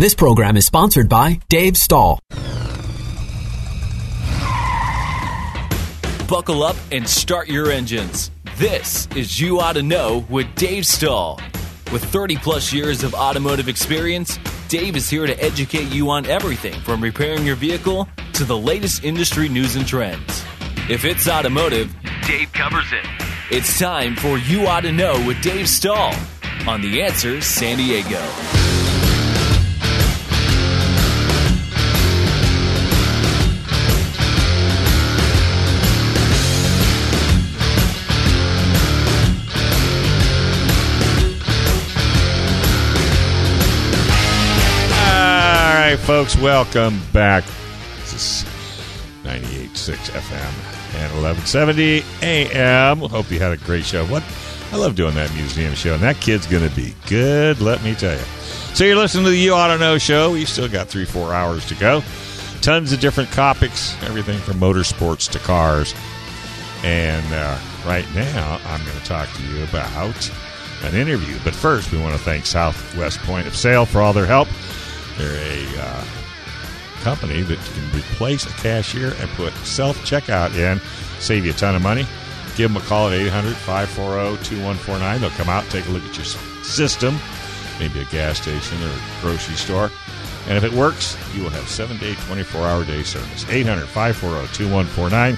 This program is sponsored by Dave Stahl. Buckle up and start your engines. This is You Ought to Know with Dave Stahl. With 30 plus years of automotive experience, Dave is here to educate you on everything from repairing your vehicle to the latest industry news and trends. If it's automotive, Dave covers it. It's time for You Ought to Know with Dave Stahl on The Answer San Diego. Right, folks, welcome back. This is 98.6 FM and 1170 AM. Hope you had a great show. What I love doing that museum show, and that kid's going to be good, let me tell you. So you're listening to the You Ought to Know show. We still got three, four hours to go. Tons of different topics, everything from motorsports to cars. And uh, right now, I'm going to talk to you about an interview. But first, we want to thank Southwest Point of Sale for all their help. They're a uh, company that can replace a cashier and put self checkout in, save you a ton of money. Give them a call at 800 540 2149. They'll come out, take a look at your system, maybe a gas station or a grocery store. And if it works, you will have seven day, 24 hour day service. 800 540 2149.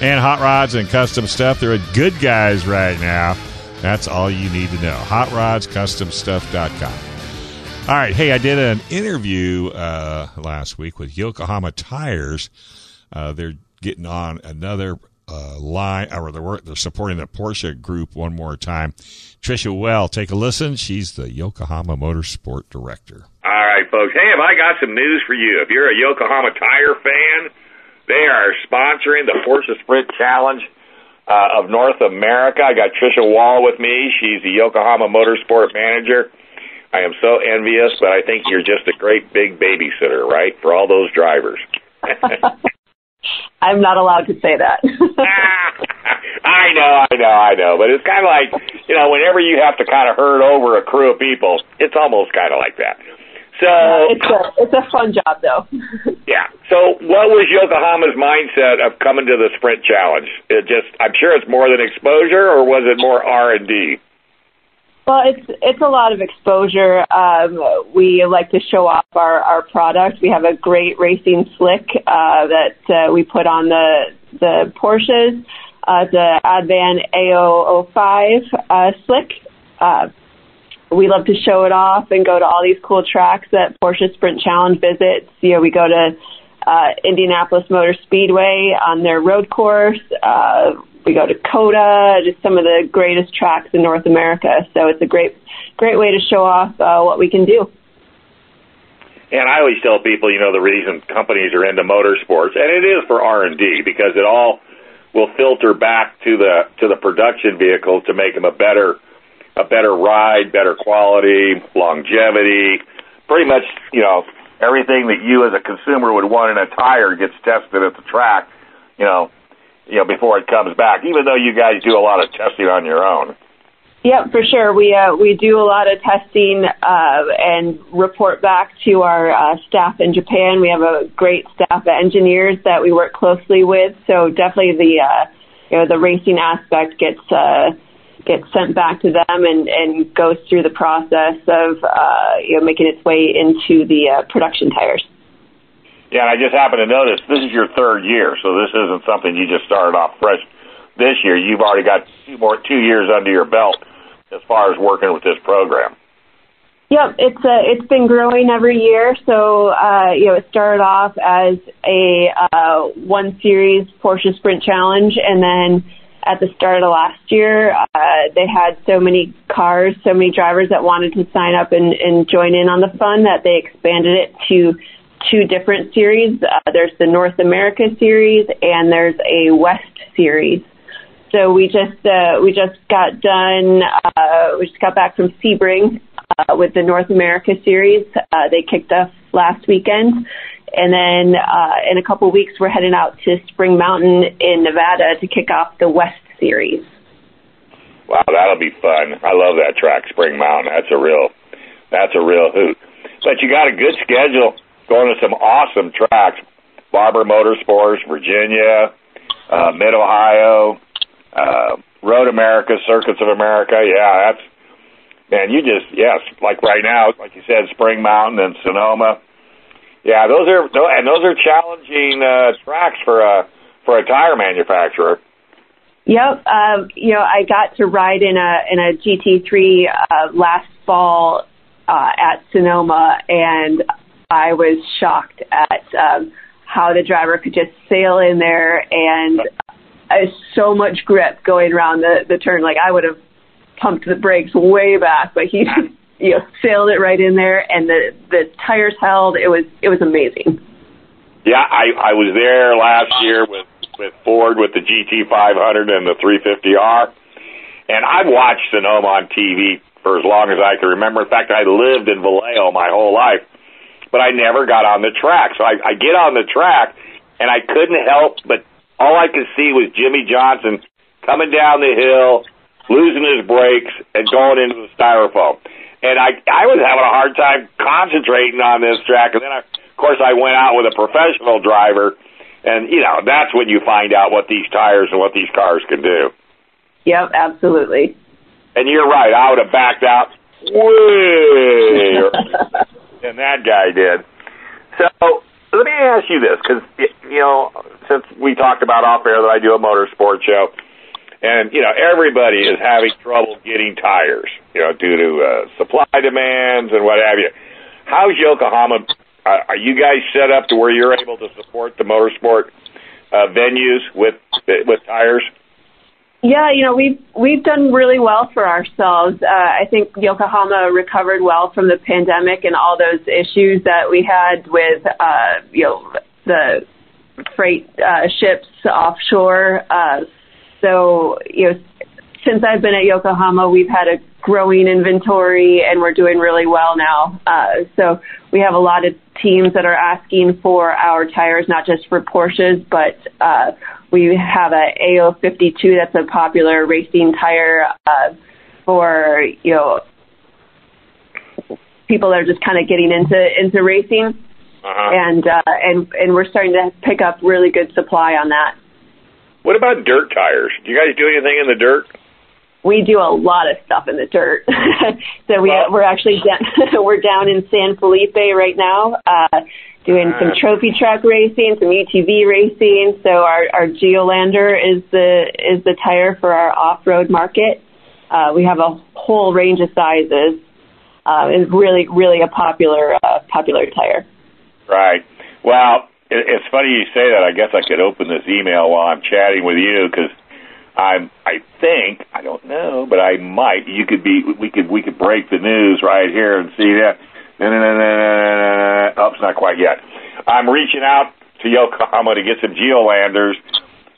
And Hot Rods and Custom Stuff, they're at Good Guys right now. That's all you need to know. HotRodsCustomStuff.com. All right. Hey, I did an interview uh, last week with Yokohama Tires. Uh, they're getting on another uh, line, or they're, they're supporting the Porsche group one more time. Trisha Well, take a listen. She's the Yokohama Motorsport Director. All right, folks. Hey, have I got some news for you? If you're a Yokohama Tire fan, they are sponsoring the Porsche Sprint Challenge uh, of North America. I got Trisha Wall with me. She's the Yokohama Motorsport Manager. I am so envious, but I think you're just a great big babysitter, right, for all those drivers. I'm not allowed to say that. I know, I know, I know, but it's kind of like you know, whenever you have to kind of herd over a crew of people, it's almost kind of like that. So it's a it's a fun job though. yeah. So what was Yokohama's mindset of coming to the sprint challenge? It just I'm sure it's more than exposure, or was it more R and D? Well, it's it's a lot of exposure. Um, we like to show off our, our product. We have a great racing slick uh, that uh, we put on the the Porsches. Uh, the Advan A005 uh, slick. Uh, we love to show it off and go to all these cool tracks that Porsche Sprint Challenge visits. You know, we go to uh, Indianapolis Motor Speedway on their road course. Uh, we go to COTA, just some of the greatest tracks in North America. So it's a great, great way to show off uh, what we can do. And I always tell people, you know, the reason companies are into motorsports, and it is for R and D because it all will filter back to the to the production vehicle to make them a better a better ride, better quality, longevity, pretty much, you know, everything that you as a consumer would want in a tire gets tested at the track, you know, you know, before it comes back, even though you guys do a lot of testing on your own. Yep, for sure. We uh, we do a lot of testing uh, and report back to our uh, staff in Japan. We have a great staff of engineers that we work closely with. So definitely the uh, you know the racing aspect gets uh, gets sent back to them and, and goes through the process of uh, you know making its way into the uh, production tires. Yeah, and I just happened to notice this is your third year, so this isn't something you just started off fresh this year. You've already got two more two years under your belt as far as working with this program. Yep, it's uh, it's been growing every year. So uh, you know, it started off as a uh, one series Porsche Sprint Challenge, and then at the start of last year. Uh, they had so many cars, so many drivers that wanted to sign up and, and join in on the fun that they expanded it to two different series. Uh, there's the North America series and there's a West series. So we just uh, we just got done. Uh, we just got back from Sebring uh, with the North America series. Uh, they kicked off last weekend, and then uh, in a couple weeks we're heading out to Spring Mountain in Nevada to kick off the West series. Wow, that'll be fun. I love that track, Spring Mountain. That's a real that's a real hoot. But you got a good schedule going to some awesome tracks. Barber Motorsports, Virginia, uh, Mid Ohio, uh, Road America, Circuits of America. Yeah, that's man. You just yes, like right now, like you said, Spring Mountain and Sonoma. Yeah, those are and those are challenging uh, tracks for a for a tire manufacturer. Yep. Um, you know, I got to ride in a in a GT3 uh, last fall uh, at Sonoma, and I was shocked at um, how the driver could just sail in there and uh, so much grip going around the the turn. Like I would have pumped the brakes way back, but he just you know sailed it right in there, and the the tires held. It was it was amazing. Yeah, I I was there last year with with Ford with the GT 500 and the 350R, and I've watched Sonoma on TV for as long as I can remember. In fact, I lived in Vallejo my whole life but I never got on the track. So I, I get on the track, and I couldn't help but all I could see was Jimmie Johnson coming down the hill, losing his brakes, and going into the styrofoam. And I I was having a hard time concentrating on this track. And then, I, of course, I went out with a professional driver, and you know that's when you find out what these tires and what these cars can do. Yep, absolutely. And you're right. I would have backed out way than that guy did. So let me ask you this, because you know, since we talked about off air that I do a motorsport show, and you know, everybody is having trouble getting tires, you know, due to uh, supply demands and what have you. How's Yokohama? Uh, are you guys set up to where you're able to support the motorsport uh, venues with with tires? Yeah, you know we've we've done really well for ourselves. Uh, I think Yokohama recovered well from the pandemic and all those issues that we had with uh, you know the freight uh, ships offshore. Uh, so you know since I've been at Yokohama, we've had a growing inventory and we're doing really well now. Uh, so we have a lot of teams that are asking for our tires, not just for Porsches, but uh, we have a A052 that's a popular racing tire uh, for you know people that are just kind of getting into into racing, uh-huh. and uh, and and we're starting to pick up really good supply on that. What about dirt tires? Do you guys do anything in the dirt? We do a lot of stuff in the dirt. so we we're actually down, we're down in San Felipe right now. Uh, doing some Ah. trophy truck racing, some UTV racing. So our, our Geolandar is the is the tire for our off road market. Uh, we have a whole range of sizes. Uh, it's really really a popular uh, popular tire. Right. Well, it, it's funny you say that. I guess I could open this email while I'm chatting with you because I'm. I think I don't know, but I might. You could be. We could. We could break the news right here and see that. Oh, it's not quite yet. I'm reaching out to Yokohama to get some Geolandars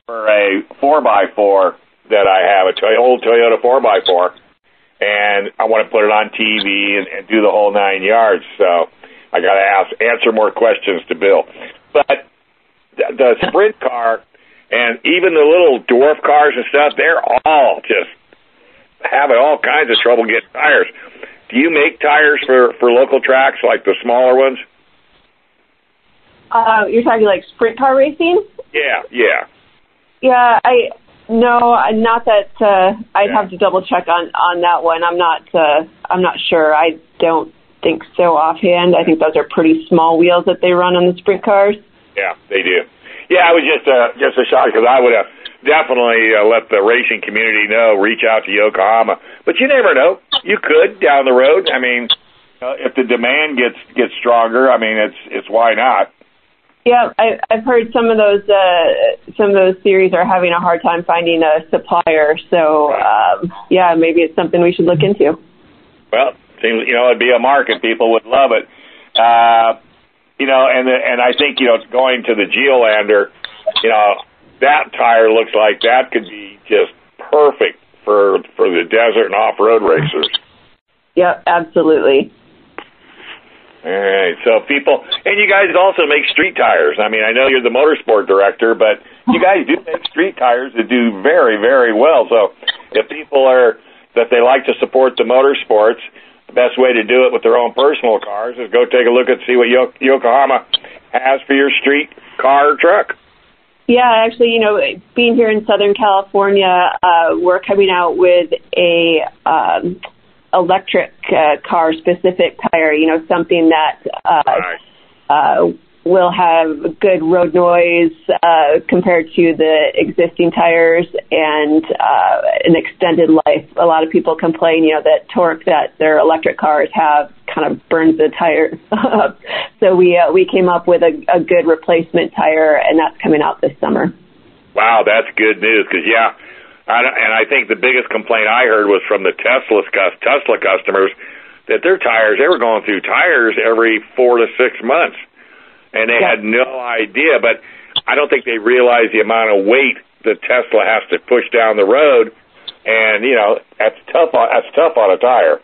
for a four x four that I have, a old Toyota four x four, and I want to put it on TV and, and do the whole nine yards. So I got to ask answer more questions to Bill. But the, the sprint car and even the little dwarf cars and stuff, they're all just having all kinds of trouble getting tires. Do you make tires for for local tracks like the smaller ones? Uh, you're talking like sprint car racing? Yeah, yeah. Yeah, I no, not that. Uh, I'd Yeah. have to double check on on that one. I'm not. Uh, I'm not sure. I don't think so offhand. I think those are pretty small wheels that they run on the sprint cars. Yeah, they do. Yeah, I was just uh, just a shock because I would have definitely uh, let the racing community know. Reach out to Yokohama, but you never know. You could down the road. I mean, uh, if the demand gets gets stronger, I mean, it's it's why not. Yeah, I, I've heard some of those uh, some of those series are having a hard time finding a supplier. So um, yeah, maybe it's something we should look into. Well, seems you know it'd be a market. People would love it. Uh, you know, and the, and I think you know it's going to the Geolandar, you know, that tire looks like that could be just perfect for for the desert and off road racers. Yep, absolutely. All right. So people, and you guys also make street tires. I mean, I know you're the motorsport director, but you guys do make street tires that do very, very well. So if people are that they like to support the motorsports, the best way to do it with their own personal cars is go take a look and see what Yokohama has for your street car or truck. Yeah, actually, you know, being here in Southern California, uh, we're coming out with a um, electric uh, car specific tire. You know, something that uh, uh, will have good road noise uh, compared to the existing tires and uh, an extended life. A lot of people complain, you know, that torque that their electric cars have kind of burns the tires up. so we uh, we came up with a, a good replacement tire, and that's coming out this summer. Wow, that's good news because yeah, I, and I think the biggest complaint I heard was from the Tesla Tesla customers that their tires they were going through tires every four to six months, and they yeah. had no idea. But I don't think they realize the amount of weight that Tesla has to push down the road, and you know that's tough. On, that's tough on a tire.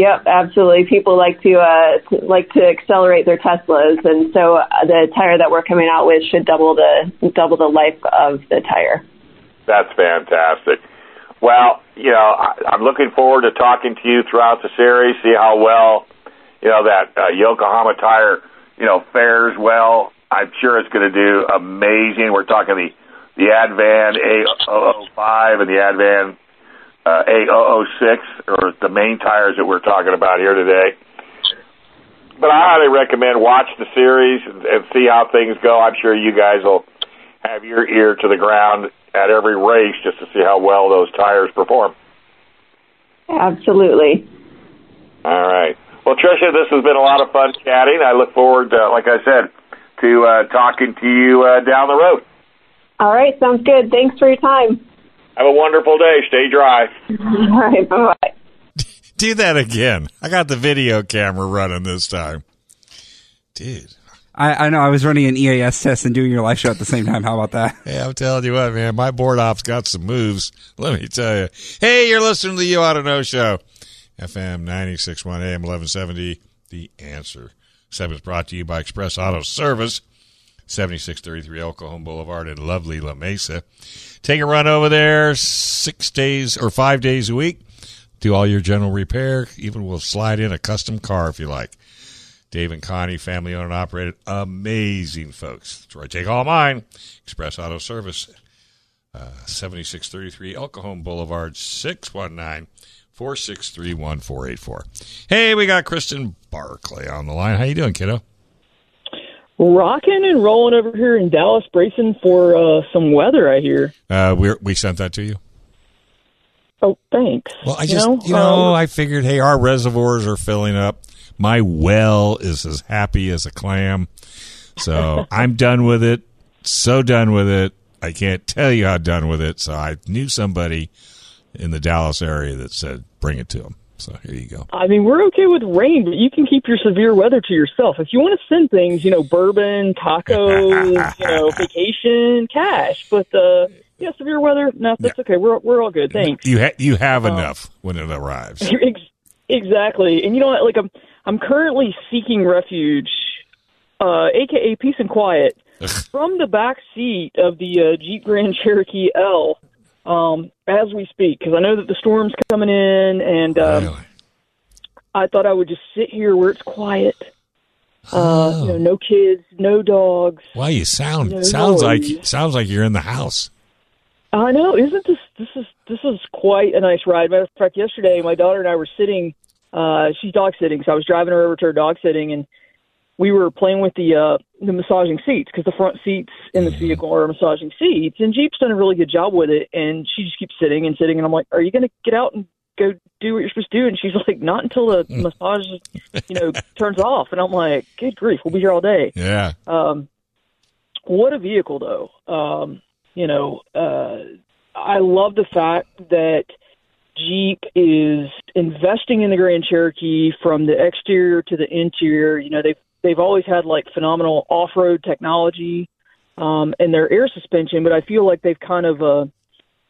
Yep, absolutely. People like to uh, like to accelerate their Teslas, and so uh, the tire that we're coming out with should double the double the life of the tire. That's fantastic. Well, you know, I, I'm looking forward to talking to you throughout the series, see how well, you know, that uh, Yokohama tire, you know, fares well. I'm sure it's going to do amazing. We're talking the the Advan A005 and the Advan uh, A006 or the main tires that we're talking about here today. But I highly recommend watch the series and, and see how things go. I'm sure you guys will have your ear to the ground at every race just to see how well those tires perform. Absolutely. All right. Well, Tricia, this has been a lot of fun chatting. I look forward, to, like I said, to uh, talking to you uh, down the road. All right. Sounds good. Thanks for your time. Have a wonderful day. Stay dry. All right. Bye bye. Do that again. I got the video camera running this time. Dude. I, I, know I was running an EAS test and doing your live show at the same time. How about that? Hey, I'm telling you what, man, my board op's got some moves. Let me tell you. Hey, you're listening to the You Ought to Know Show. FM 961 AM 1170. The answer. Segment's brought to you by Express Auto Service. 7633 El Cajon Boulevard in lovely La Mesa. Take a run over there six days or five days a week. Do all your general repair. Even we'll slide in a custom car if you like. Dave and Connie, family owned and operated. Amazing folks. That's where I take all mine. Express Auto Service, uh, 7633 El Cajon Boulevard, 619 463 1484. Hey, we got Kristen Barclay on the line. How you doing, kiddo? rocking and rolling over here in Dallas, bracing for uh, some weather. I hear. Uh, we we sent that to you. Oh, thanks. Well, I just you know, you know um, I figured, hey, our reservoirs are filling up. My well is as happy as a clam, so I'm done with it. So done with it. I can't tell you how done with it. So I knew somebody in the Dallas area that said, bring it to them. So here you go. I mean, we're okay with rain, but you can keep your severe weather to yourself. If you want to send things, you know, bourbon, tacos, you know, vacation, cash. But uh, yeah, severe weather, no, that's okay. We're we're all good. Thanks. You ha- you have um, enough when it arrives. exactly, and you know what? Like I'm I'm currently seeking refuge, uh, aka peace and quiet, from the back seat of the uh, Jeep Grand Cherokee L um, as we speak because I know that the storm's coming in, and um, really? I thought I would just sit here where it's quiet. Uh, oh. you know, no kids, no dogs. Why you sound no sounds noise. like sounds like you're in the house. I know, isn't this this is this is quite a nice ride. Matter of fact, yesterday my daughter and I were sitting. Uh, she's dog sitting, so I was driving her over to her dog sitting, and we were playing with the uh, the massaging seats because the front seats in the mm-hmm. vehicle are massaging seats, and Jeep's done a really good job with it. And she just keeps sitting and sitting, and I'm like, "Are you going to get out and go do what you're supposed to do?" And she's like, "Not until the massage, you know, turns off." And I'm like, "Good grief, we'll be here all day." Yeah. Um, what a vehicle, though. Um, you know, uh, I love the fact that Jeep is investing in the Grand Cherokee from the exterior to the interior. You know, they've they've always had like phenomenal off-road technology um, and their air suspension, but I feel like they've kind of uh,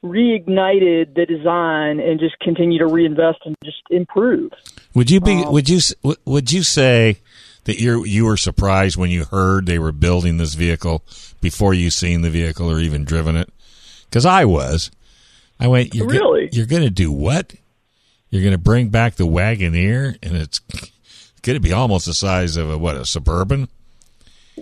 reignited the design and just continue to reinvest and just improve. Would you be? Um, would you? Would you say that you you were surprised when you heard they were building this vehicle before you seen the vehicle or even driven it? Because I was. I went. You're go- Really? you're going to do what? You're going to bring back the Wagoneer, and it's going to be almost the size of a what a suburban.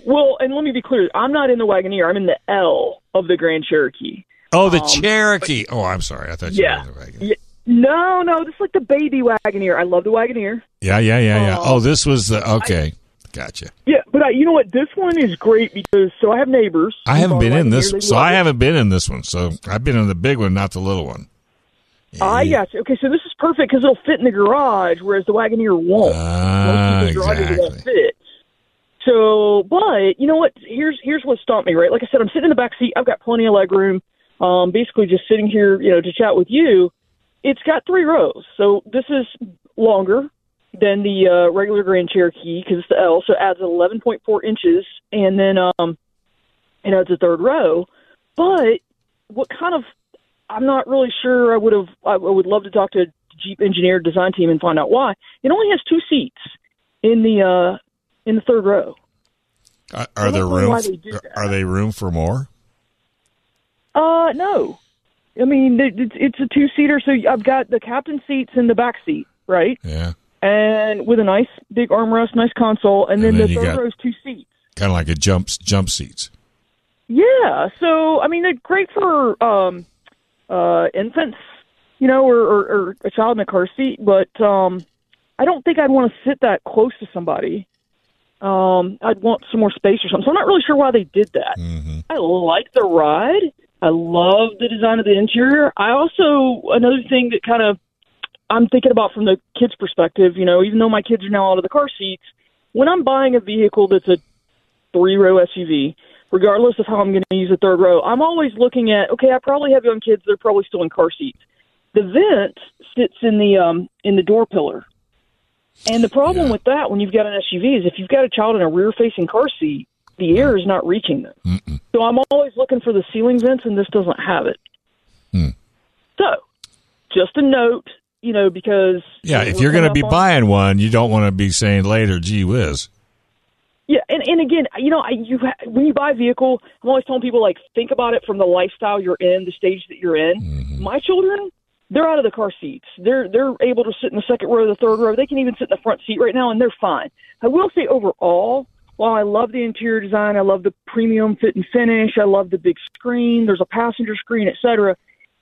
Well, and let me be clear, I'm not in the Wagoneer. I'm in the L of the Grand Cherokee. Oh, the Um, Cherokee. Oh, I'm sorry. I thought you Yeah. were in the Wagoneer. yeah. No, no, this is like the baby Wagoneer. I love the Wagoneer. Yeah, yeah, yeah, yeah. Oh. Oh, this was the okay. Gotcha. Yeah, but I, you know what? This one is great because so I have neighbors. I haven't been in this, so I it. haven't been in this one. So I've been in the big one, not the little one. I got you. Okay, so this is perfect because it'll fit in the garage, whereas the Wagoneer won't. Ah, Most people's garages won't exactly. fit. So, but you know what? Here's here's what stopped me. Right, like I said, I'm sitting in the back seat. I've got plenty of leg room. Um, basically, just sitting here, you know, to chat with you. It's got three rows, so this is longer than the uh, regular Grand Cherokee because it's the L, so it adds 11.4 inches, and then um, it adds a third row. But what kind of I'm not really sure. I would have. I would love to talk to the Jeep engineer design team and find out why. It only has two seats in the uh, in the third row. Are, are there room? they. Are they room for more? Uh, no. I mean, it's it's a two seater, so I've got the captain seats in the back seat, right? Yeah, And with a nice big armrest, nice console, and, And then, then the third row's two seats. kind of like a jump jump seats. Yeah, so I mean, they're great for um, uh, infants, you know, or, or, or a child in a car seat. But um, I don't think I'd want to sit that close to somebody. Um, I'd want some more space or something. So I'm not really sure why they did that. I like the ride. I love the design of the interior. I also another thing that kind of I'm thinking about from the kids' perspective. You know, even though my kids are now out of the car seats, when I'm buying a vehicle that's a three row SUV, regardless of how I'm going to use the third row, I'm always looking at okay, I probably have young kids; they're probably still in car seats. The vent sits in the um in the door pillar, and the problem with that when you've got an SUV is if you've got a child in a rear facing car seat, the air is not reaching them. So I'm always looking for the ceiling vents, and this doesn't have it. Hmm. So, just a note, you know, because Yeah, if you're going to be on- buying one, you don't want to be saying later, "Gee whiz." Yeah, and and again, you know, I, you ha- when you buy a vehicle, I'm always telling people like think about it from the lifestyle you're in, the stage that you're in. Mm-hmm. My children, they're out of the car seats. They're they're able to sit in the second row, the third row. They can even sit in the front seat right now, and they're fine. I will say overall, while I love the interior design, I love the premium fit and finish, I love the big screen. There's a passenger screen, etc.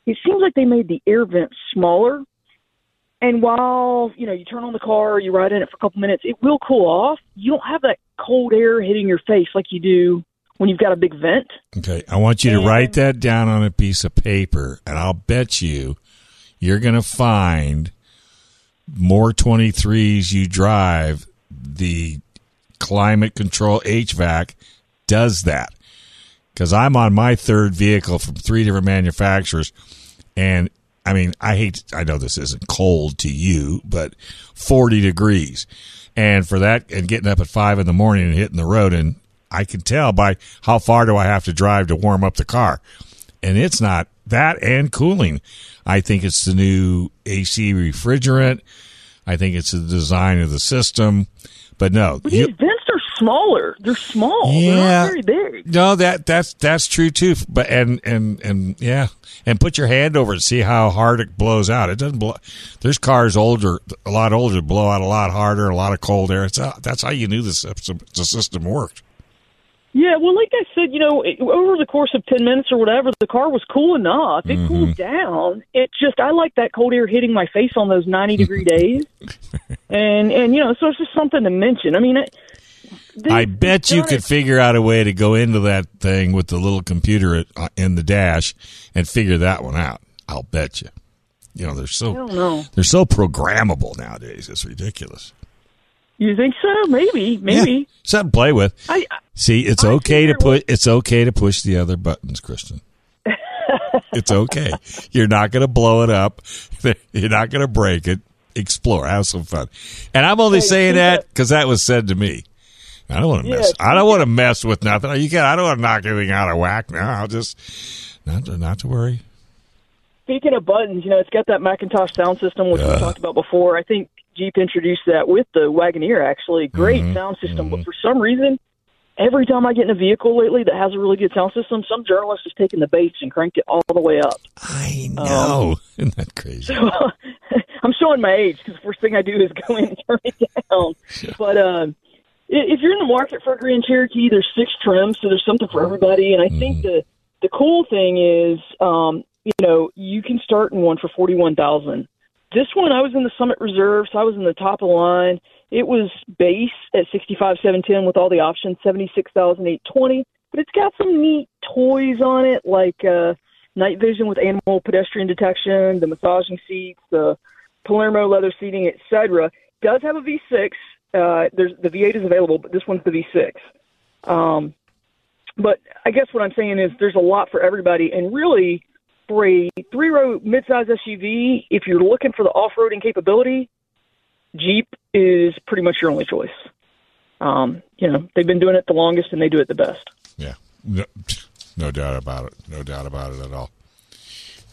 It seems like they made the air vents smaller. And while you know you turn on the car, you ride in it for a couple minutes, it will cool off. You don't have that cold air hitting your face like you do when you've got a big vent. Okay, I want you to write that down on a piece of paper, and I'll bet you you're going to find more 23s you drive. The climate control HVAC does that because I'm on my third vehicle from three different manufacturers, and I mean, I hate. I know this isn't cold to you, but 40 degrees, and for that, and getting up at five in the morning and hitting the road, and I can tell by how far do I have to drive to warm up the car, and it's not that and cooling. I think it's the new AC refrigerant. I think it's the design of the system, but no, But you- are smaller. They're small. They're Yeah. not very big. no, that that's that's true too. But and and and yeah, and put your hand over it, see how hard it blows out. It doesn't blow. There's cars older, a lot older, blow out a lot harder, a lot of cold air. It's uh, that's how you knew the system, the system worked. Yeah, well, like I said, you know, it, over the course of ten minutes or whatever, the car was cool enough. It Mm-hmm. cooled down. It just I like that cold air hitting my face on those ninety degree days, and and you know, so it's just something to mention. I mean, it, they- I bet you could figure out a way to go into that thing with the little computer uh, in the dash and figure that one out. I'll bet you. You know, they're so they're so programmable nowadays. It's ridiculous. You think so? Maybe, maybe. Yeah, something to play with. I See, it's I okay to put. It's okay to push the other buttons, Kristen. it's okay. You're not going to blow it up. You're not going to break it. Explore. Have some fun. And I'm only saying that that- because that was said to me. I don't want to Yeah, mess. I don't want to mess with nothing. You can. I don't want to knock anything out of whack. Now I'll just not to, not to worry. Speaking of buttons, you know, it's got that McIntosh sound system, which we talked about before. I think Jeep introduced that with the Wagoneer, actually. Great Mm-hmm. sound system. But for some reason, every time I get in a vehicle lately that has a really good sound system, some journalist has taken the bass and cranked it all the way up. I Um, know. Isn't that crazy? I'm showing my age because the first thing I do is go in and turn it down. But um, if you're in the market for a Grand Cherokee, there's six trims, so there's something for everybody. And I think the the cool thing is, um, you know, you can start in one for forty one thousand. This one, I was in the Summit Reserve, so I was in the top of the line. It was base at sixty five seven ten with all the options, seventy six thousand eight twenty. But it's got some neat toys on it, like uh, night vision with animal pedestrian detection, the massaging seats, the Palermo leather seating, etc. Does have a V6. Uh, there's the V8 is available, but this one's the V6. Um, but I guess what I'm saying is there's a lot for everybody, and really for a three-row midsize SUV, if you're looking for the off-roading capability, Jeep is pretty much your only choice. Um, you know, they've been doing it the longest, and they do it the best. Yeah, no, no doubt about it. No doubt about it at all.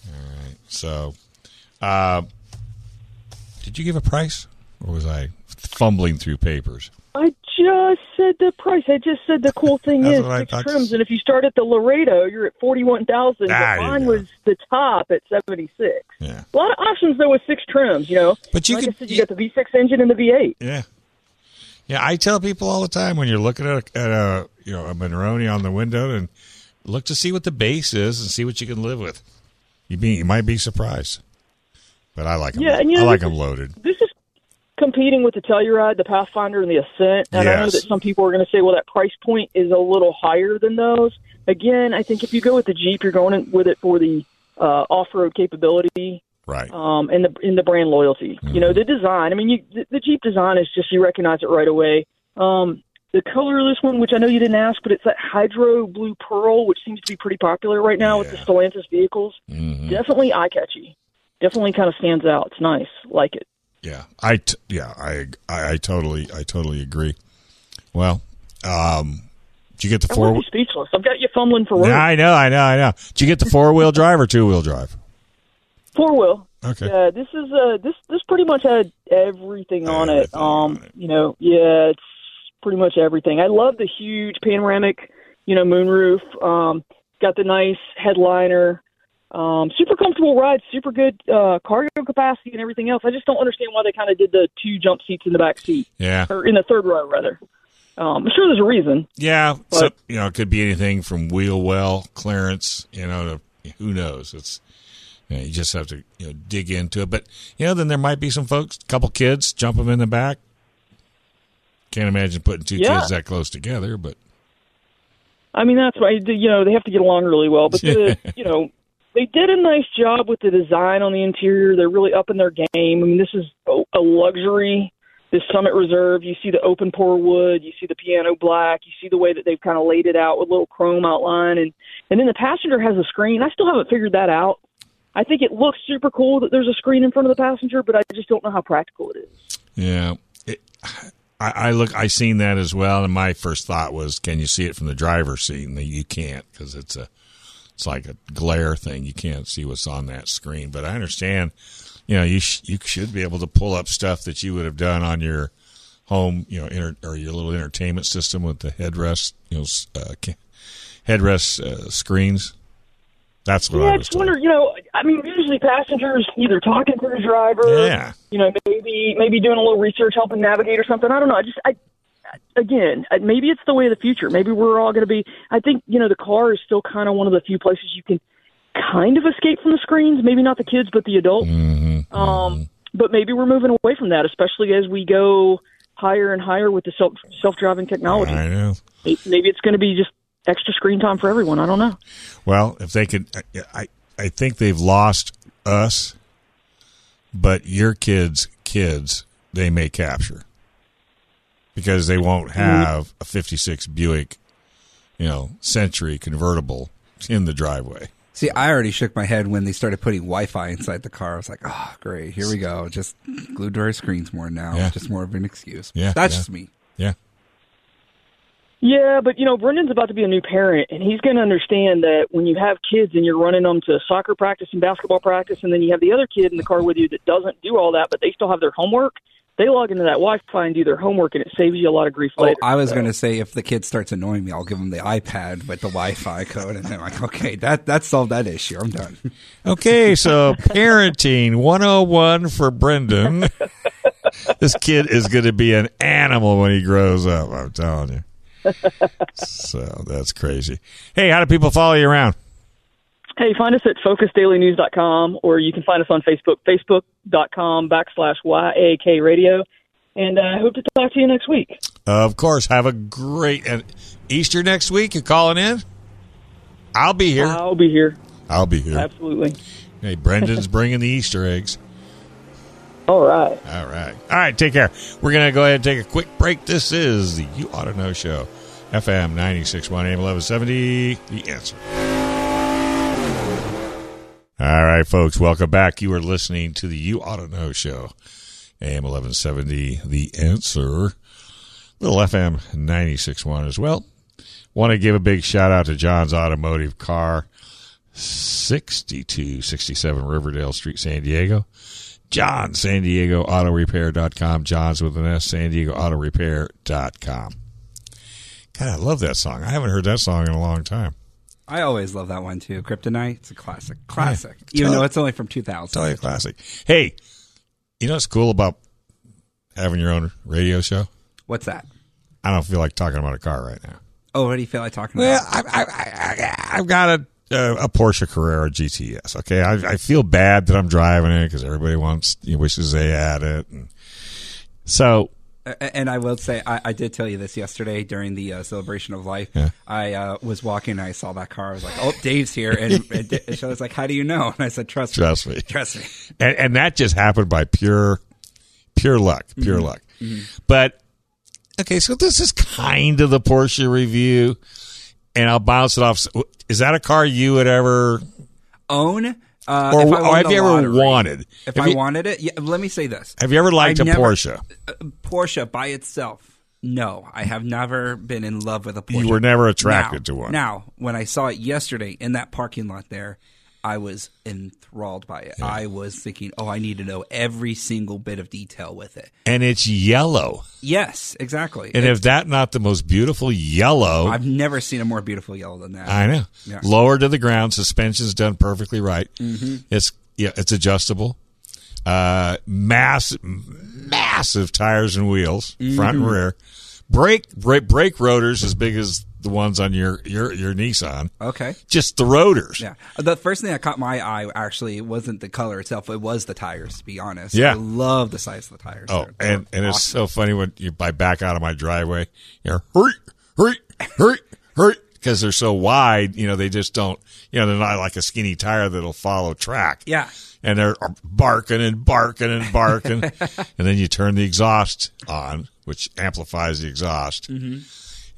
All right. So, uh, did you give a price, or was I fumbling through papers? I just said the price. I just said the cool thing is six thought. trims, and if you start at the Laredo, you're at forty-one thousand. Ah, but you mine go. was the top at seventy-six. Yeah. A lot of options though with six trims. You know, But you like could- I said, you got the V6 engine and the V8. Yeah. Yeah, I tell people all the time when you're looking at a, at a you know a Monroney on the window and look to see what the base is and see what you can live with. You be you might be surprised, but I like them. Yeah, and you know, I like them loaded. This is competing with the Telluride, the Pathfinder, and the Ascent. And I know that some people are going to say, well, that price point is a little higher than those. Again, I think if you go with the Jeep, you're going in with it for the uh, off-road capability. Right. um, and the in the brand loyalty. You know, the design. I mean, you, the, the Jeep design is just you recognize it right away. Um, the color of this one, which I know you didn't ask, but it's that hydro blue pearl, which seems to be pretty popular right now with the Stellantis vehicles. Definitely eye catchy. Definitely kind of stands out. It's nice. Like it. Yeah, I t- yeah I, I I totally I totally agree. Well, um, did you get the I four? you speechless. I've got you fumbling for words. Yeah, I know, I know, I know. Did you get the four wheel drive or two wheel drive? Four wheel. Okay. Yeah, this is uh this this pretty much had everything on it. Um, you know, yeah, it's pretty much everything. I love the huge panoramic, you know, moonroof. Um, got the nice headliner. Um, super comfortable ride, super good uh, cargo capacity and everything else. I just don't understand why they kind of did the two jump seats in the back seat, Yeah. or in the third row rather. Um, I'm sure there's a reason. Yeah, But- so, you know, it could be anything from wheel well clearance, you know, to who knows. It's you, know, you just have to you know dig into it. But you know, then there might be some folks, a couple kids, jump them in the back. Can't imagine putting two Yeah. kids that close together, but I mean, that's why you know they have to get along really well. But the, you know, they did a nice job with the design on the interior. They're really up in their game. I mean, this is a luxury. This Summit Reserve, you see the open pore wood, you see the piano black, you see the way that they've kind of laid it out with a little chrome outline, and and then the passenger has a screen. I still haven't figured that out. I think it looks super cool that there's a screen in front of the passenger, but I just don't know how practical it is. yeah. It, I, I look, I seen that as well, and my first thought was, can you see it from the driver's seat? And you can't because it's a, it's like a glare thing. You can't see what's on that screen. But I understand, you know, you sh- you should be able to pull up stuff that you would have done on your home, you know, inter- or your little entertainment system with the headrest, you know, uh, headrest uh, screens. That's what yeah, I I was just wonder. You know, I mean, usually passengers either talking to the driver, Yeah. you know, maybe maybe doing a little research, helping navigate or something. I don't know. I just, I again, uh, maybe it's the way of the future. Maybe we're all going to be. I think you know, the car is still kind of one of the few places you can kind of escape from the screens. Maybe not the kids, but the adults. Mm-hmm. Um, but maybe we're moving away from that, especially as we go higher and higher with the self self driving technology. I know. Maybe it's going to be just extra screen time for everyone. I don't know. Well, if they could, I, I, I think they've lost us, but your kids' kids, they may capture because they won't mm-hmm. have a '56 Buick you know, Century convertible in the driveway. See, I already shook my head when they started putting Wi-Fi inside the car. I was like, "Oh, great, here we go." Just glued to our screens more now. Yeah. Just more of an excuse. Yeah, that's yeah. just me. Yeah. Yeah, but you know, Brendan's about to be a new parent, and he's going to understand that when you have kids and you're running them to soccer practice and basketball practice, and then you have the other kid in the car with you that doesn't do all that, but they still have their homework. They log into that Wi-Fi and do their homework, and it saves you a lot of grief Oh. I was going to say if the kid starts annoying me, I'll give him the iPad with the Wi-Fi code, and they're like, "Okay, that that solved that issue. I'm done." Okay, so parenting 101 for Brendan. this kid is going to be an animal when he grows up, I'm telling you. So that's crazy. Hey, how do people follow you around? Hey, find us at focusdailynews.com, or you can find us on Facebook, facebook.com backslash YAK radio. And uh, I hope to talk to you next week. Of course, have a great Easter next week. You calling in? I'll be here. I'll be here. I'll be here. Absolutely. Hey, Brendan's bringing the Easter eggs. All right. All right. All right. Take care. We're going to go ahead and take a quick break. This is the You Ought to Know Show, FM 961 AM 1170. The answer. All right, folks. Welcome back. You are listening to the You Ought to Know Show, AM 1170. The answer. Little FM 961 as well. Want to give a big shout out to John's Automotive Car, 6267 Riverdale Street, San Diego. John, San Diego Auto Repair.com. John's with an S, San Diego Auto Repair.com. God, I love that song. I haven't heard that song in a long time. I always love that one too. Kryptonite. It's a classic. Classic. Yeah, Even totally. though it's only from 2000. Totally a classic. Hey, you know what's cool about having your own radio show? What's that? I don't feel like talking about a car right now. Oh, what do you feel like talking Well, about? I, I, I, I've got a, a, a Porsche Carrera GTS. Okay, I, I feel bad that I'm driving it because everybody wants, you know, wishes they had it. And so, And I will say, I, I did tell you this yesterday during the uh, celebration of life. Yeah. I uh, was walking and I saw that car. I was like, "Oh, Dave's here," and, and D- she was like, "How do you know?" And I said, "Trust, Trust me. trust me." and, and that just happened by pure, pure luck, pure Mm-hmm. luck. But okay, so this is kind of the Porsche review, and I'll bounce it off. Is that a car you would ever, Own, uh, or, if I or have you ever wanted? If I you, wanted it, yeah, let me say this: have you ever liked I a never- Porsche? uh, Porsche by itself. No, I have never been in love with a Porsche. You were never attracted Now- to one. Now, when I saw it yesterday in that parking lot there, I was enthralled by it. I was thinking, oh, I need to know every single bit of detail with it. and it's yellow. Yes, exactly. And It's- if that not the most beautiful yellow, I've never seen a more beautiful yellow than that. I know. Yeah. Lower to the ground, suspension's done perfectly right. Mhm. It's yeah, it's adjustable. Uh, mass, massive tires and wheels, front and Mhm. rear. Brake, brake brake rotors as big as the ones on your your your Nissan. Okay. Just the rotors. Yeah. The first thing that caught my eye actually wasn't the color itself; it was the tires. To be honest, Yeah. I love the size of the tires. Oh, They're- and they're and it's awesome. so funny when you I back out of my driveway, you're hurry, hurry, hurry, hurry, because they're so wide. You know, they just don't. You know, they're not like a skinny tire that'll follow track. Yeah. and they're barking and barking and barking, and then you turn the exhaust on, which amplifies the exhaust, Mhm.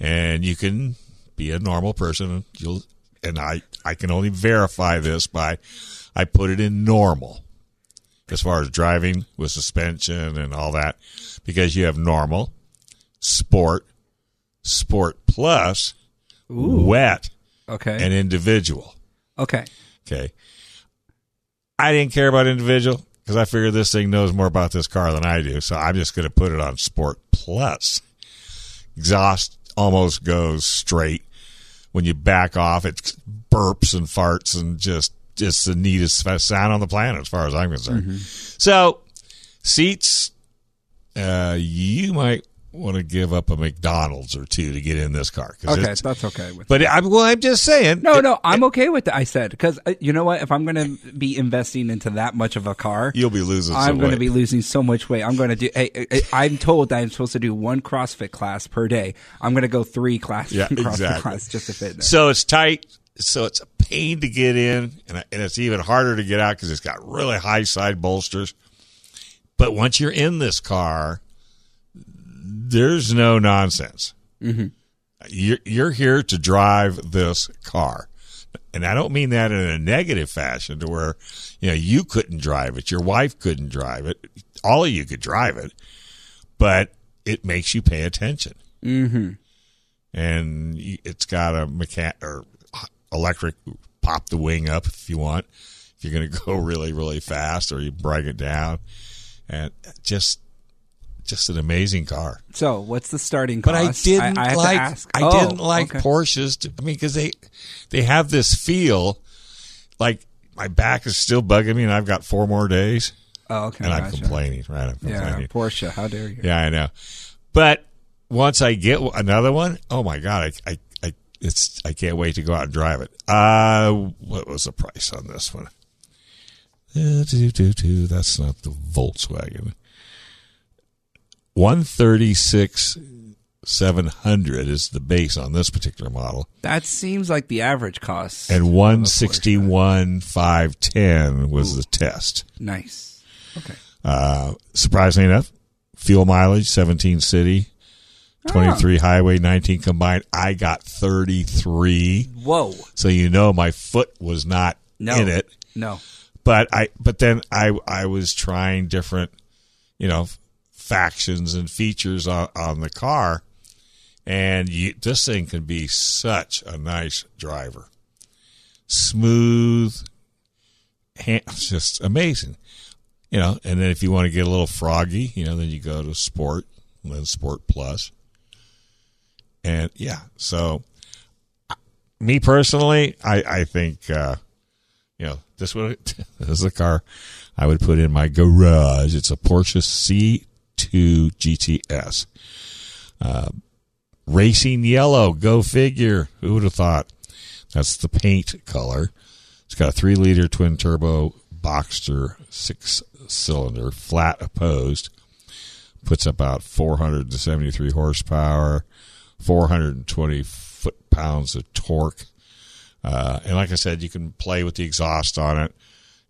And you can be a normal person. and You'll and I I can only verify this by I put it in normal as far as driving with suspension and all that because you have normal, sport, sport plus, Ooh. wet, Okay. and individual. Okay. Okay. I didn't care about individual because I figured this thing knows more about this car than I do. So I'm just going to put it on Sport Plus. Exhaust almost goes straight. When you back off, it burps and farts and just just the neatest sound on the planet as far as I'm concerned. So seats, uh, you might want to give up a McDonald's or two to get in this car. Okay, that's okay with But I'm, well, I'm just saying. No, no, I'm okay with that. I said because uh, you know what? If I'm going to be investing into that much of a car, You'll be losing I'm going to be losing so much weight. I'm going to do. Hey, I'm told that I'm supposed to do one CrossFit class per day. I'm going to go three classes. Yeah, CrossFit exactly. class just to fit in there. So it's tight. So it's a pain to get in, and, and it's even harder to get out because it's got really high side bolsters. But once you're in this car, there's no nonsense. Mhm. You're, you're here to drive this car. And I don't mean that in a negative fashion to where, you know, you couldn't drive it, your wife couldn't drive it, all of you could drive it, but it makes you pay attention. Mm-hmm. And it's got a mechan or electric pop the wing up if you want, if you're going to go really, really fast or you bring it down. And just, just an amazing car. So, what's the starting But I didn't I, have like. I Oh, didn't like okay. Porsches. to- I mean, because they they have this feel like my back is still bugging me, and I've got four more days, Oh, okay. and I'm gotcha. complaining. Right, I'm Yeah, complaining. Porsche. How dare you? Yeah, I know. But once I get another one, oh my god, I I, I it's I can't wait to go out and drive it. Uh, what was the price on this one? Uh, do, do, do. That's not the Volkswagen. One thirty six seven hundred is the base on this particular model, That seems like the average cost. and one sixty one five ten was the test. Nice. Okay. Uh, surprisingly enough, fuel mileage 17 city, 23 highway, 19 combined. I got 33. Whoa. So you know my foot was not No. in it. No. But I but then I I was trying different, you know, factions and features on, on the car and you, this thing can be such a nice driver. Smooth, just amazing. You know, and then if you want to get a little froggy, you know, then you go to Sport, and then Sport Plus. And yeah, so me personally, I I think uh, you know this would this is a car I would put in my garage. It's a Porsche C2 GTS, uh, racing yellow. Go figure. Who would have thought? That's the paint color. It's got a three liter twin turbo boxer six cylinder, flat opposed. Puts about 473 horsepower, 420 foot pounds of torque. Uh, and like I said, you can play with the exhaust on it,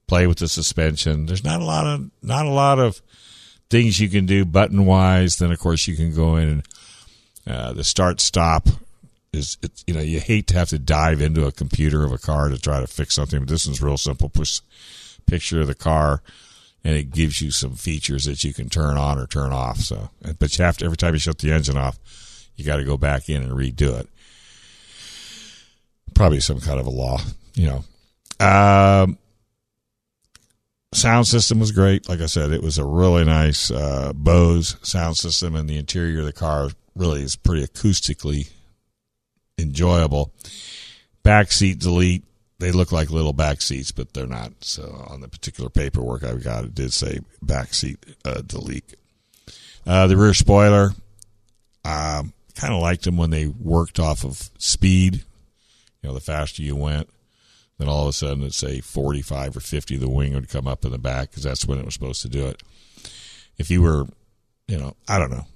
play with the suspension. There's not a lot of not a lot of things you can do button wise. Then of course you can go in and uh, the start stop is it's you know you hate to have to dive into a computer of a car to try to fix something, but this is real simple. Push picture of the car, and it gives you some features that you can turn on or turn off. So, but you have to every time you shut the engine off, you got to go back in and redo it. Probably some kind of a law, you know. Um, sound system was great. Like I said, it was a really nice uh, Bose sound system, and the interior of the car really is pretty acoustically enjoyable. Back seat delete. They look like little back seats, but they're not. So on the particular paperwork I've got, it did say back seat uh, delete. Uh, the rear spoiler, um, kind of liked them when they worked off of speed. You know, the faster you went, then all of a sudden it'd say 45 or 50, the wing would come up in the back because that's when it was supposed to do it. If you were, you know, I don't know.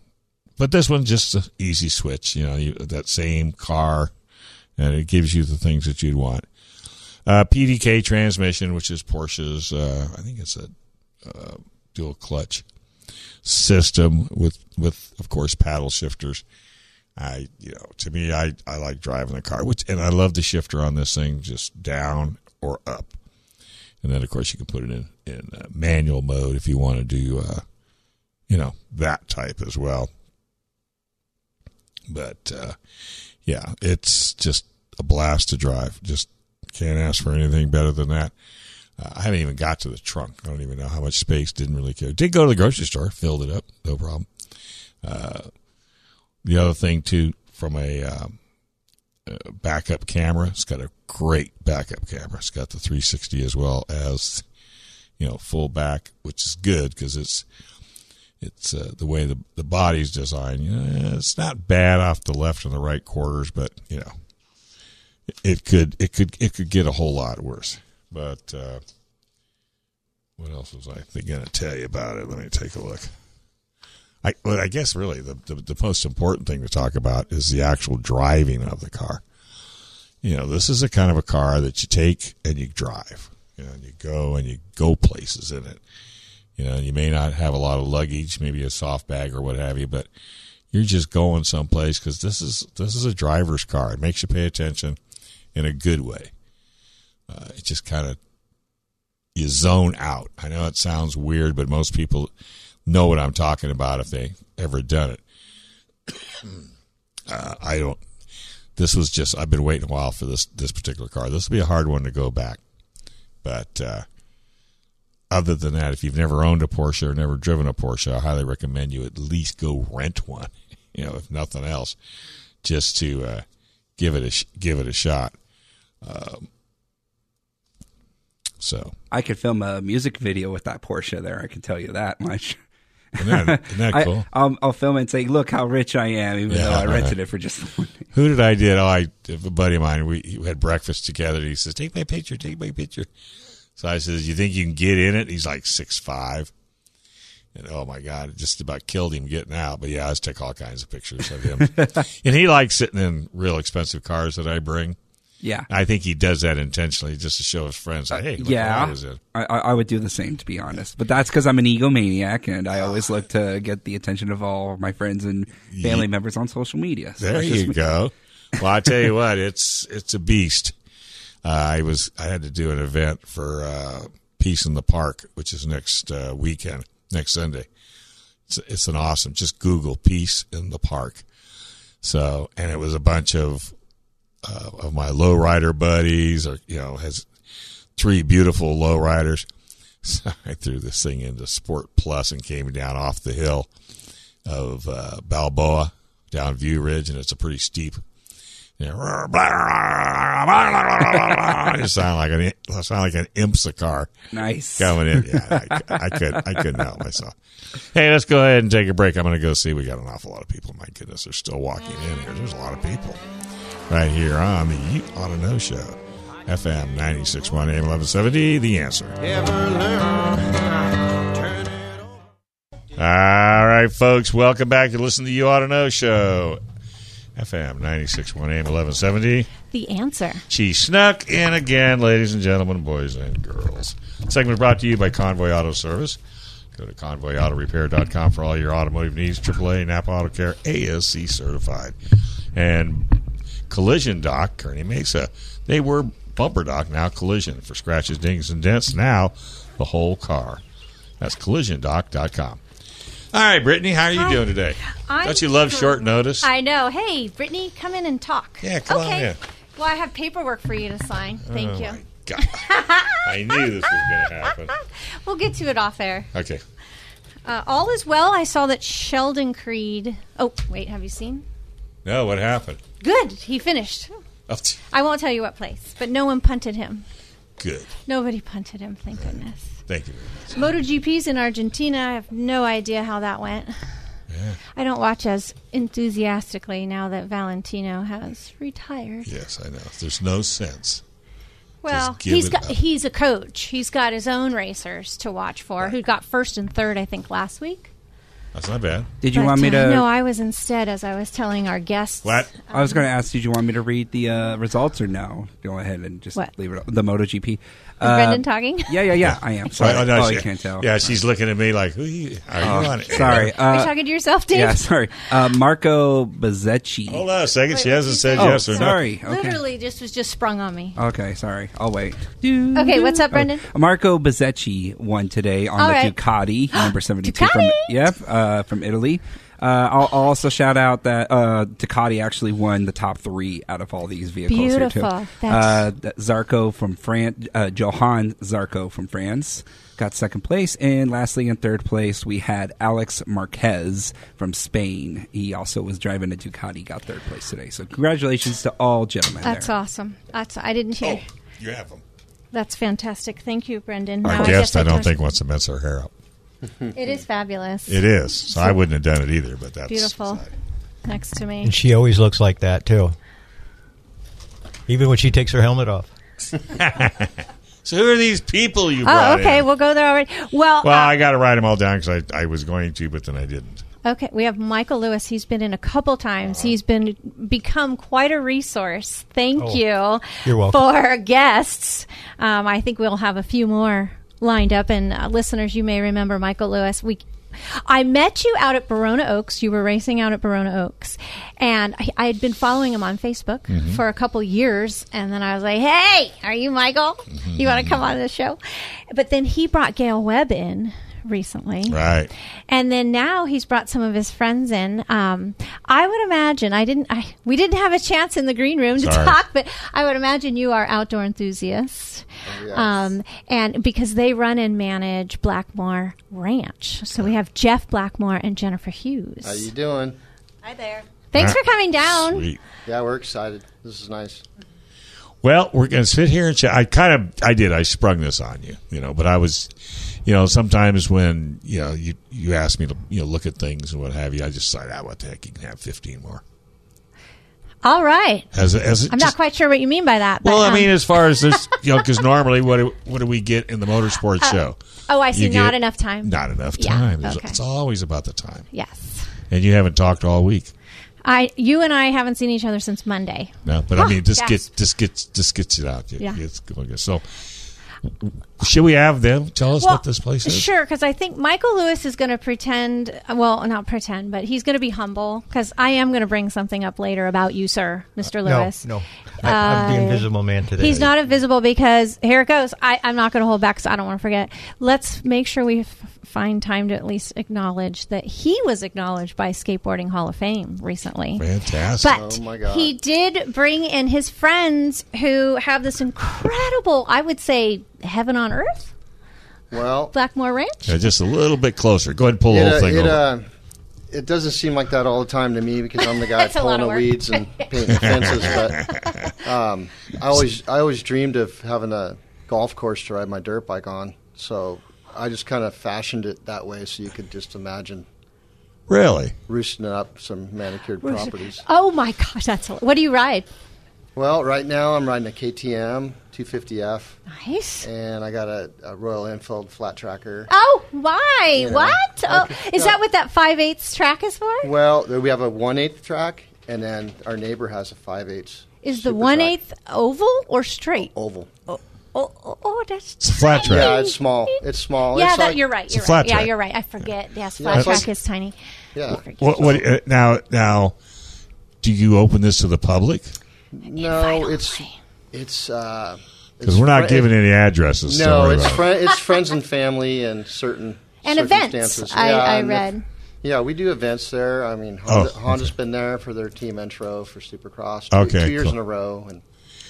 But this one's just an easy switch, you know, you, that same car, and it gives you the things that you'd want. Uh, PDK transmission, which is Porsche's, uh, I think it's a uh, dual clutch system with, with of course, paddle shifters. I, you know, to me, I, I like driving the car, which, and I love the shifter on this thing, just down or up. And then, of course, you can put it in, in uh, manual mode if you want to do, uh, you know, that type as well. But, uh, yeah, it's just a blast to drive. Just can't ask for anything better than that. Uh, I haven't even got to the trunk. I don't even know how much space. Didn't really care. Did go to the grocery store, filled it up, no problem. Uh, the other thing too, from a um, backup camera, it's got a great backup camera. It's got the 360 as well as you know full back, which is good because it's it's uh, the way the the body's designed. You know, it's not bad off the left and the right quarters, but you know it could it could it could get a whole lot worse. But uh, what else was I going to tell you about it? Let me take a look. I I guess really the, the the most important thing to talk about is the actual driving of the car. You know, this is a kind of a car that you take and you drive. You know, and you go and you go places in it. You know, you may not have a lot of luggage, maybe a soft bag or what have you, but you're just going someplace because this is this is a driver's car. It makes you pay attention in a good way. Uh, it just kind of you zone out. I know it sounds weird, but most people know what I'm talking about if they ever done it. uh, I don't. This was just I've been waiting a while for this this particular car. This will be a hard one to go back, but uh, other than that, if you've never owned a Porsche or never driven a Porsche, I highly recommend you at least go rent one. You know, if nothing else, just to uh, give it a give it a shot. Um, so I could film a music video with that Porsche there. I can tell you that much. Isn't that, isn't that cool? I, will I'll film it and say, "Look how rich I am," even Yeah, though I rented right. it for just one day. Who did I did? Oh, I a buddy of mine. We, we had breakfast together. He says, "Take my picture. Take my picture." So I says, "You think you can get in it?" He's like six five, and oh my god, it just about killed him getting out. But yeah, I just took all kinds of pictures of him, and he likes sitting in real expensive cars that I bring. Yeah. I think he does that intentionally just to show his friends, like, "Hey, look I yeah, was in." I, I I would do the same to be honest. But that's because I'm an egomaniac, and I always look to get the attention of all my friends and family members on social media. So There you me. go. Well, I tell you what, it's it's a beast. Uh, I was I had to do an event for uh, Peace in the Park, which is next uh, weekend, next Sunday. It's it's an awesome. Just Google Peace in the Park. So, and it was a bunch of uh, of my lowrider buddies, or you know, has three beautiful lowriders. So I threw this thing into Sport Plus and came down off the hill of uh, Balboa down View Ridge, and it's a pretty steep. You know, you sound like an sound like an IMSA car. Nice. coming in. Yeah, I, I could I couldn't help myself. Hey, let's go ahead and take a break. I'm going to go see. We got an awful lot of people. My goodness, they're still walking in here. There's a lot of people right here on the You Auto Know Show, FM 96.1 AM 1170. The answer. All right, folks, welcome back to listen to You Auto Know Show, FM 96.1 AM 1170. The answer. She snuck in again, ladies and gentlemen, boys and girls. Segment brought to you by Convoy Auto Service. Go to convoyautorepair.com for all your automotive needs. AAA, Napa Auto Care, ASE certified. And Collision Doc, Kearny Mesa. They were Bumper Doc, now Collision. For scratches, dings, and dents, now the whole car. That's collisiondoc.com. All right, Brittany, how are you Hi. doing today? I'm Don't you love short notice? I know. Hey, Brittany, come in and talk. Yeah, come on okay. in. Well, I have paperwork for you to sign. Thank Oh, you. my God. I knew this was going to happen. We'll get to it off air. Okay. Uh, all is well. I saw that Sheldon Creed. Oh, wait, have you seen? No, what happened? Good. He finished. Oh, I won't tell you what place, but no one punted him. good. Nobody punted him, thank goodness. Thank you very much. MotoGP's in Argentina. I have no idea how that went. Yeah. I don't watch as enthusiastically now that Valentino has retired. Yes, I know. There's no sense. Well, he's got up. he's a coach. He's got his own racers to watch for. Who got first and third, I think, last week. That's not bad. Did you But, want me uh, to? no, I was instead, as I was telling our guests. What? I was going to ask, did you want me to read the uh, results or no? Go ahead and just What? leave it. The MotoGP. Is Brendan talking? Yeah, yeah, yeah. I am. Sorry. Oh, no, oh, she- you can't tell. Yeah, she's looking at me like, Who you, are you Oh, on? air? sorry. Are you Uh, talking to yourself, Dave? yeah, sorry. Uh, Marco Bezzecchi. Hold on a second. she hasn't said Oh, yes or no. sorry. Okay. Literally, just was just sprung on me. Okay, sorry. I'll wait. Okay, what's up, Brendan? Oh, Marco Bezzecchi won today on All the right. Ducati, number 72 from Ducati! yep, uh, from Italy. Uh, I'll, I'll also shout out that uh, Ducati actually won the top three out of all these vehicles here too. Beautiful. Uh, Zarco from France, uh, Johann Zarco from France got second place, and lastly in third place we had Alex Marquez from Spain. He also was driving a Ducati, got third place today. So congratulations to all gentlemen. That's there. awesome. That's I didn't hear. Oh, you have them. That's fantastic. Thank you, Brendan. Our Now guest, guess I, don't think wants to mess her hair up. It is fabulous. It is. So I wouldn't have done it either, but that's beautiful. Next to me. And she always looks like that too. Even when she takes her helmet off. So who are these people you Oh, okay. in? We'll go there already. Well, Well, uh, I got to write them all down because I, I was going to, but then I didn't. Okay, we have Michael Lewis. He's been in a couple times. He's been become quite a resource. Thank Oh, you you're welcome. for guests. Um, I think we'll have a few more lined up. And uh, listeners, you may remember Michael Lewis. We I met you out at Barona Oaks. You were racing out at Barona Oaks, and I, I had been following him on Facebook Mhm. for a couple years. And then I was like, "Hey, are you Michael? You want to come on the show?" But then he brought Gail Webb in recently, Right. and then now he's brought some of his friends in. Um, I would imagine I didn't. I, we didn't have a chance in the green room to Sorry. talk, but I would imagine you are outdoor enthusiasts. yes. Um, and because they run and manage Blackmore Ranch, so we have Jeff Blackmore and Jennifer Hughes. How are you doing? Hi there. Thanks for coming down. Sweet. Yeah, we're excited. This is nice. Well, we're going to sit here and chat. I kind of, I did, I sprung this on you, you know, but I was, you know, sometimes when, you know, you, you ask me to, you know, look at things and what have you, I just decide, ah, what the heck, you can have 15 more. All right. As, a- as a- I'm just- not quite sure what you mean by that. But, Well, I um, mean, as far as this, you know, because normally, what do, what do we get in the motorsports Uh, show? oh, I see. You Not enough time. Not enough time. It's, okay. it's always about the time. Yes. And you haven't talked all week. I, you and I haven't seen each other since Monday. No, but I Oh, mean, this yes. gets this gets this gets it out. It- Yeah. It's good. So, should we have them tell us Well, what this place is? Sure, because I think Michael Lewis is going to pretend, well, not pretend, but he's going to be humble because I am going to bring something up later about you, sir, Mr. No, Lewis. no. I, I'm the Uh, invisible man today. He's not invisible because here it goes. I, I'm not going to hold back because I don't want to forget. Let's make sure we f- find time to at least acknowledge that he was acknowledged by Skateboarding Hall of Fame recently. Fantastic. But Oh, my God. he did bring in his friends who have this incredible, I would say, heaven on earth, Well, Blackmore Ranch. Yeah, just a little bit closer. Go ahead and pull the it, whole uh, thing it, over. uh, it doesn't seem like that all the time to me because I'm the guy That's a lot pulling the work. weeds and painting fences. But um, I always, I always dreamed of having a golf course to ride my dirt bike on. So I just kind of fashioned it that way, so you could just imagine really? roosting up some manicured properties. Oh my gosh, that's a, what do you ride? Well, right now I'm riding a KTM 250F, Nice. and I got a, a Royal Enfield flat tracker. Oh, why? You know, what? Oh, could- is that what that five eighths track is for? Well, we have a one eighth track, and then our neighbor has a five eighths Is the one eighth oval or straight? oval. Oh, oh, oh, that's It's flat track. Yeah, it's small. It's small. yeah. It's that like- you're right. You're flat right. Yeah, track. you're right. I forget. Yes, Yeah, flat it's track like- is tiny. Yeah. What? What? Uh, now, now, do you open this to the public? No, it's it's uh Because it's we're not fri- giving any addresses. No, worry it's about it. fri- it's friends and family and certain And events, circumstances. I- I and if- read. yeah, we do events there. I mean, Oh, Honda, Honda's been there for their team intro for Supercross. Two, Okay, two years cool. in a row and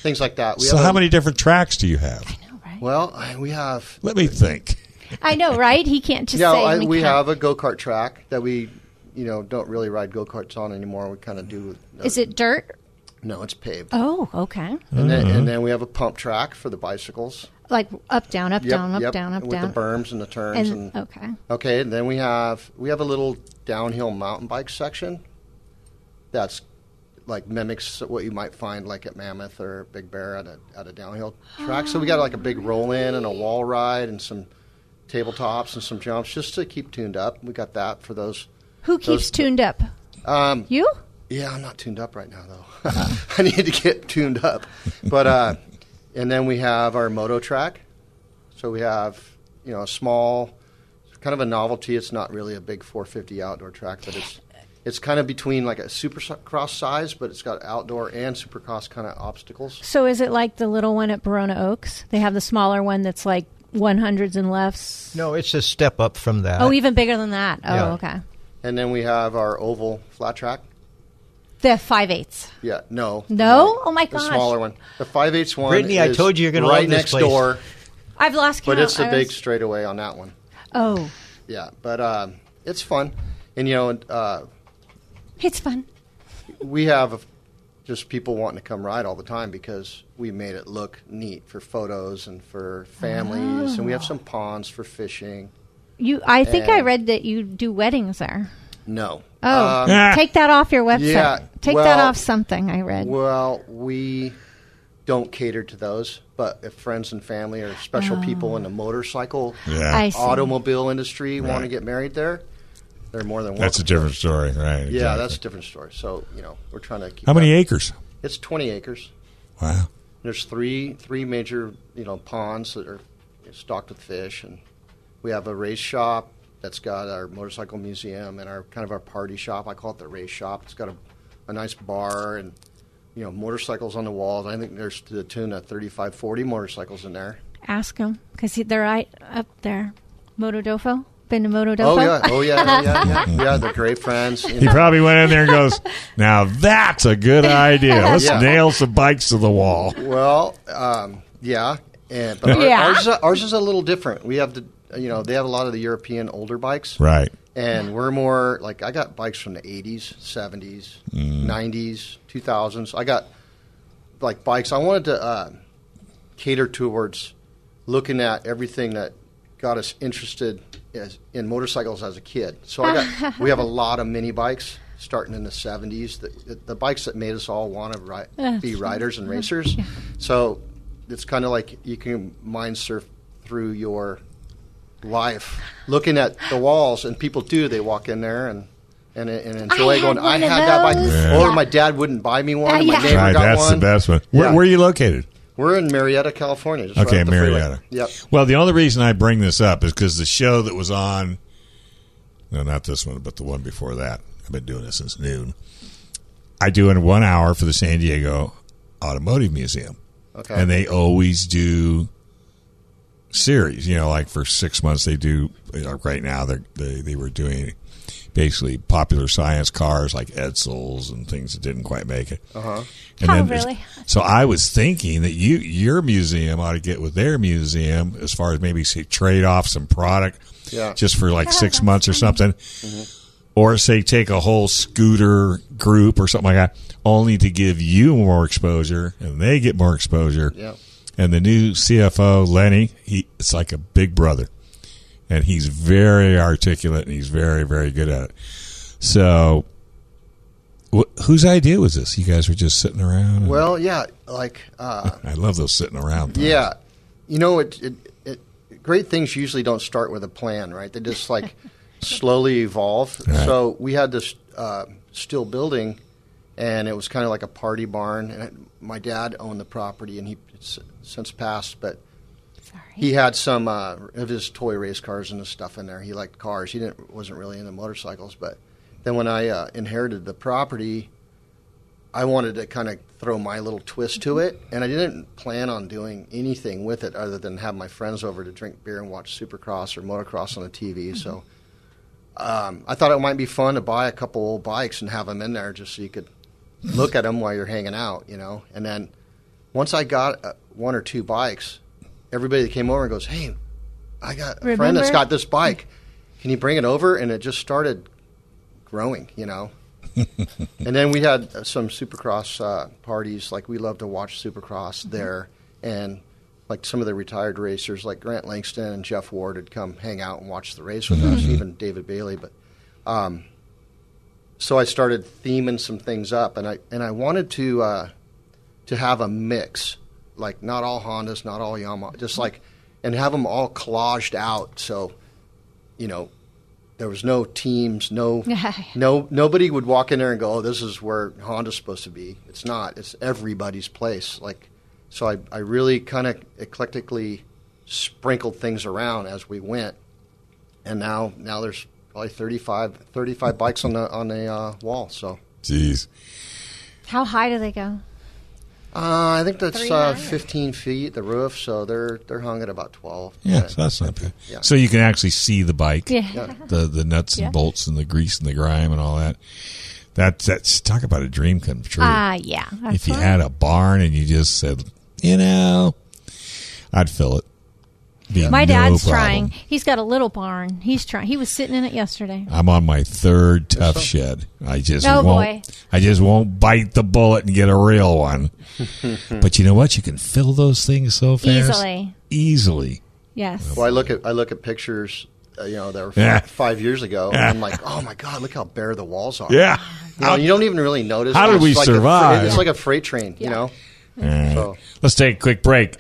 things like that. We So, have how a- many different tracks do you have? I know, right? Well, I- we have. Let me think. I know, right? He can't just yeah, say. I, let we have a go kart track that we, you know, don't really ride go karts on anymore. We kind of do. uh, Is it dirt? No, it's paved. Oh, okay. And then, and then we have a pump track for the bicycles. Like up, down, up, Yep, down, up, yep, down, up, down. with down. the berms and the turns And- and, okay. Okay, and then we have we have a little downhill mountain bike section. That's like mimics what you might find like at Mammoth or Big Bear at a at a downhill track. So we got like a big roll in and a wall ride and some tabletops and some jumps just to keep tuned up. We got that for those. Who keeps those- tuned up? Um, You? Yeah, I'm not tuned up right now though. I need to get tuned up. But uh, and then we have our moto track. So we have you know a small, kind of a novelty. It's not really a big 450 outdoor track, but it's it's kind of between like a supercross size, but it's got outdoor and supercross kind of obstacles. So is it like the little one at Barona Oaks? They have the smaller one that's like 100s and lefts. No, it's a step up from that. Oh, even bigger than that. Oh, Yeah. okay. And then we have our oval flat track. The five eighths. Yeah, no, No? Oh my gosh, the smaller one. The 5 8 one. Brittany, I told you you're gonna right love this next place. door, I've lost count. but it's a I big was- straightaway on that one. Oh, Yeah, but um, it's fun, and you know, uh, it's fun. we have just people wanting to come ride all the time because we made it look neat for photos and for families, and we have some ponds for fishing. You, I think I And- read that you do weddings there. No, Oh, Um, take that off your website. yeah, take that off something. I read. Well, we don't cater to those, but if friends and family or special Oh. people in the motorcycle, Yeah. Automobile industry want to get married there, they're more than welcome. That's a different story, right? Yeah, that's a different story. So you know, we're trying to keep. How many that- acres? It's twenty acres. Wow. There's three three major you know ponds that are stocked with fish, and we have a race shop, that's got our motorcycle museum and our kind of our party shop. I call it the race shop. It's got a, a nice bar and you know motorcycles on the walls. I think there's to the tune of 35, 40 motorcycles in there. Ask them because they're right up there. Motodofo. Been to Motodofo? Oh yeah, oh yeah, oh, yeah, yeah, yeah. They're great friends. He probably went in there and goes, "Now that's a good idea. Let's Yeah. nail some bikes to the wall." Well, um, yeah, and but our- Yeah. ours, is a, ours is a little different. We have the, you know, they have a lot of the European older bikes, Right. And we're more like I got bikes from the '80s, '70s, Mm. '90s, 2000s. I got like bikes. I wanted to uh, cater towards looking at everything that got us interested as, in motorcycles as a kid. So I got we have a lot of mini bikes starting in the 70s. The, the, the bikes that made us all want to ri- be riders and racers. So it's kind of like you can mind surf through your life, looking at the walls, and people do. They walk in there and. And, and enjoy had going. I had that bike, those. or my dad wouldn't buy me one. Uh, and my neighbor Right, got that's one. the best one. Where, Yeah. where are you located? We're in Murrieta, California. Just right Okay, up the freeway. Murrieta. Yep. Well, the only reason I bring this up is because the show that was on, no, not this one, but the one before that. I've been doing this since noon. I do in one hour for the San Diego Automotive Museum. Okay. And they always do series. You know, like for six months they do. You know, right now they they they were doing basically popular science cars like Edsels and things that didn't quite make it. Uh-huh. And Oh, then- really? So I was thinking that you your museum ought to get with their museum as far as maybe say trade off some product, Yeah. just for like six months or something, Mm-hmm. or say take a whole scooter group or something like that, only to give you more exposure and they get more exposure. Yeah. And the new CFO Lenny, he it's like a big brother, and he's very articulate and he's very very good at it. So. Wh- whose idea was this? You guys were just sitting around. and- Well, yeah, like uh, I love those sitting around. things. yeah, you know, it, it, it great things usually don't start with a plan, right? They just like slowly evolve. Right. So we had this uh, still building, and it was kind of like a party barn. And my dad owned the property, and he since passed, but he had some uh, of his toy race cars and his stuff in there. He liked cars. He didn't wasn't really into motorcycles, but then when I uh, inherited the property, I wanted to kind of throw my little twist to it, and I didn't plan on doing anything with it other than have my friends over to drink beer and watch Supercross or motocross on the TV. So um, I thought it might be fun to buy a couple old bikes and have them in there just so you could look at them while you're hanging out, you know. And then once I got uh, one or two bikes, everybody that came over and goes, "Hey, I got a friend that's got this bike. Can you bring it over?" And it just started growing, you know. and then we had uh, some Supercross uh, parties. Like we love to watch Supercross there, and like some of the retired racers, like Grant Langston and Jeff Ward, would come hang out and watch the race with us. Mhm. Even David Bailey, but um, so I started theming some things up, and I and I wanted to uh, to have a mix, like not all Hondas, not all Yamaha, just like, and have them all collaged out. So, you know, there was no teams, no, no, nobody would walk in there and go, "Oh, this is where Honda's supposed to be." It's not. It's everybody's place. Like, so I I really kind of eclectically sprinkled things around as we went, and now now there's probably 35, 35 bikes on the on the uh, wall. So. Jeez. How high do they go? Uh, I think that's uh, 15 feet, the roof, so they're they're hung at about 12. Yeah, so that's not bad. Yeah. So you can actually see the bike, Yeah. Yeah. the the nuts and Yeah. bolts and the grease and the grime and all that. That's that's talk about a dream come true. Ah, yeah. If you fun. had a barn and you just said, you know, I'd fill it. Be My no dad's problem. trying. He's got a little barn. He's trying. He was sitting in it yesterday. I'm on my third Tuff Shed. I just Oh, won't. boy. I just won't bite the bullet and get a real one. but you know what? You can fill those things so fast, Easily. easily. Yes. Well, I look at I look at pictures, uh, you know, that were Yeah. five, five years ago, and Yeah. I'm like, oh my god, look how bare the walls are. Yeah. you, know, you don't even really notice. How did It's we like a fre- survive? it's like a freight train, you know. All right. So- Let's take a quick break.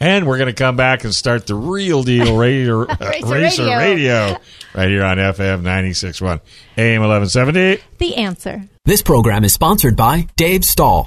And we're going to come back and start the real deal radio, uh, Racer Racer Radio. radio right here on FM 96.1 AM 1170. The answer. This program is sponsored by Dave Stahl.